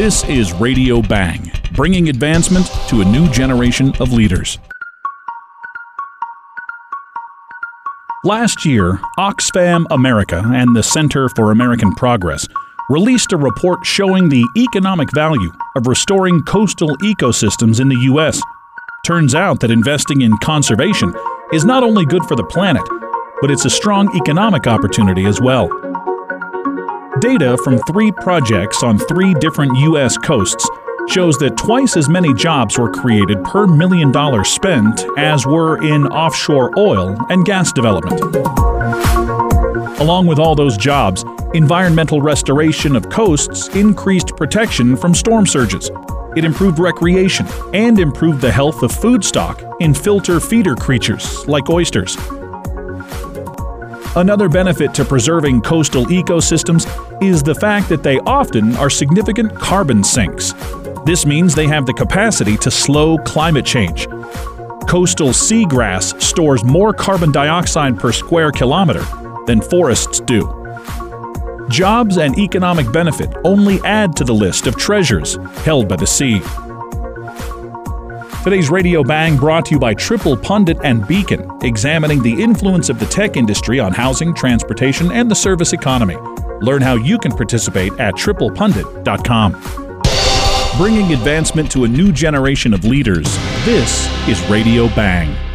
This is Radio Bang, bringing advancement to a new generation of leaders. Last year, Oxfam America and the Center for American Progress released a report showing the economic value of restoring coastal ecosystems in the U.S. Turns out that investing in conservation is not only good for the planet, but it's a strong economic opportunity as well. Data from three projects on three different U.S. coasts shows that twice as many jobs were created per million dollars spent as were in offshore oil and gas development. Along with all those jobs, environmental restoration of coasts increased protection from storm surges. It improved recreation and improved the health of food stock in filter feeder creatures like oysters. Another benefit to preserving coastal ecosystems is the fact that they often are significant carbon sinks. This means they have the capacity to slow climate change. Coastal seagrass stores more carbon dioxide per square kilometer than forests do. Jobs and economic benefit only add to the list of treasures held by the sea. Today's Radio Bang brought to you by Triple Pundit and Beacon, examining the influence of the tech industry on housing, transportation, and the service economy. Learn how you can participate at triplepundit.com. Bringing advancement to a new generation of leaders, this is Radio Bang.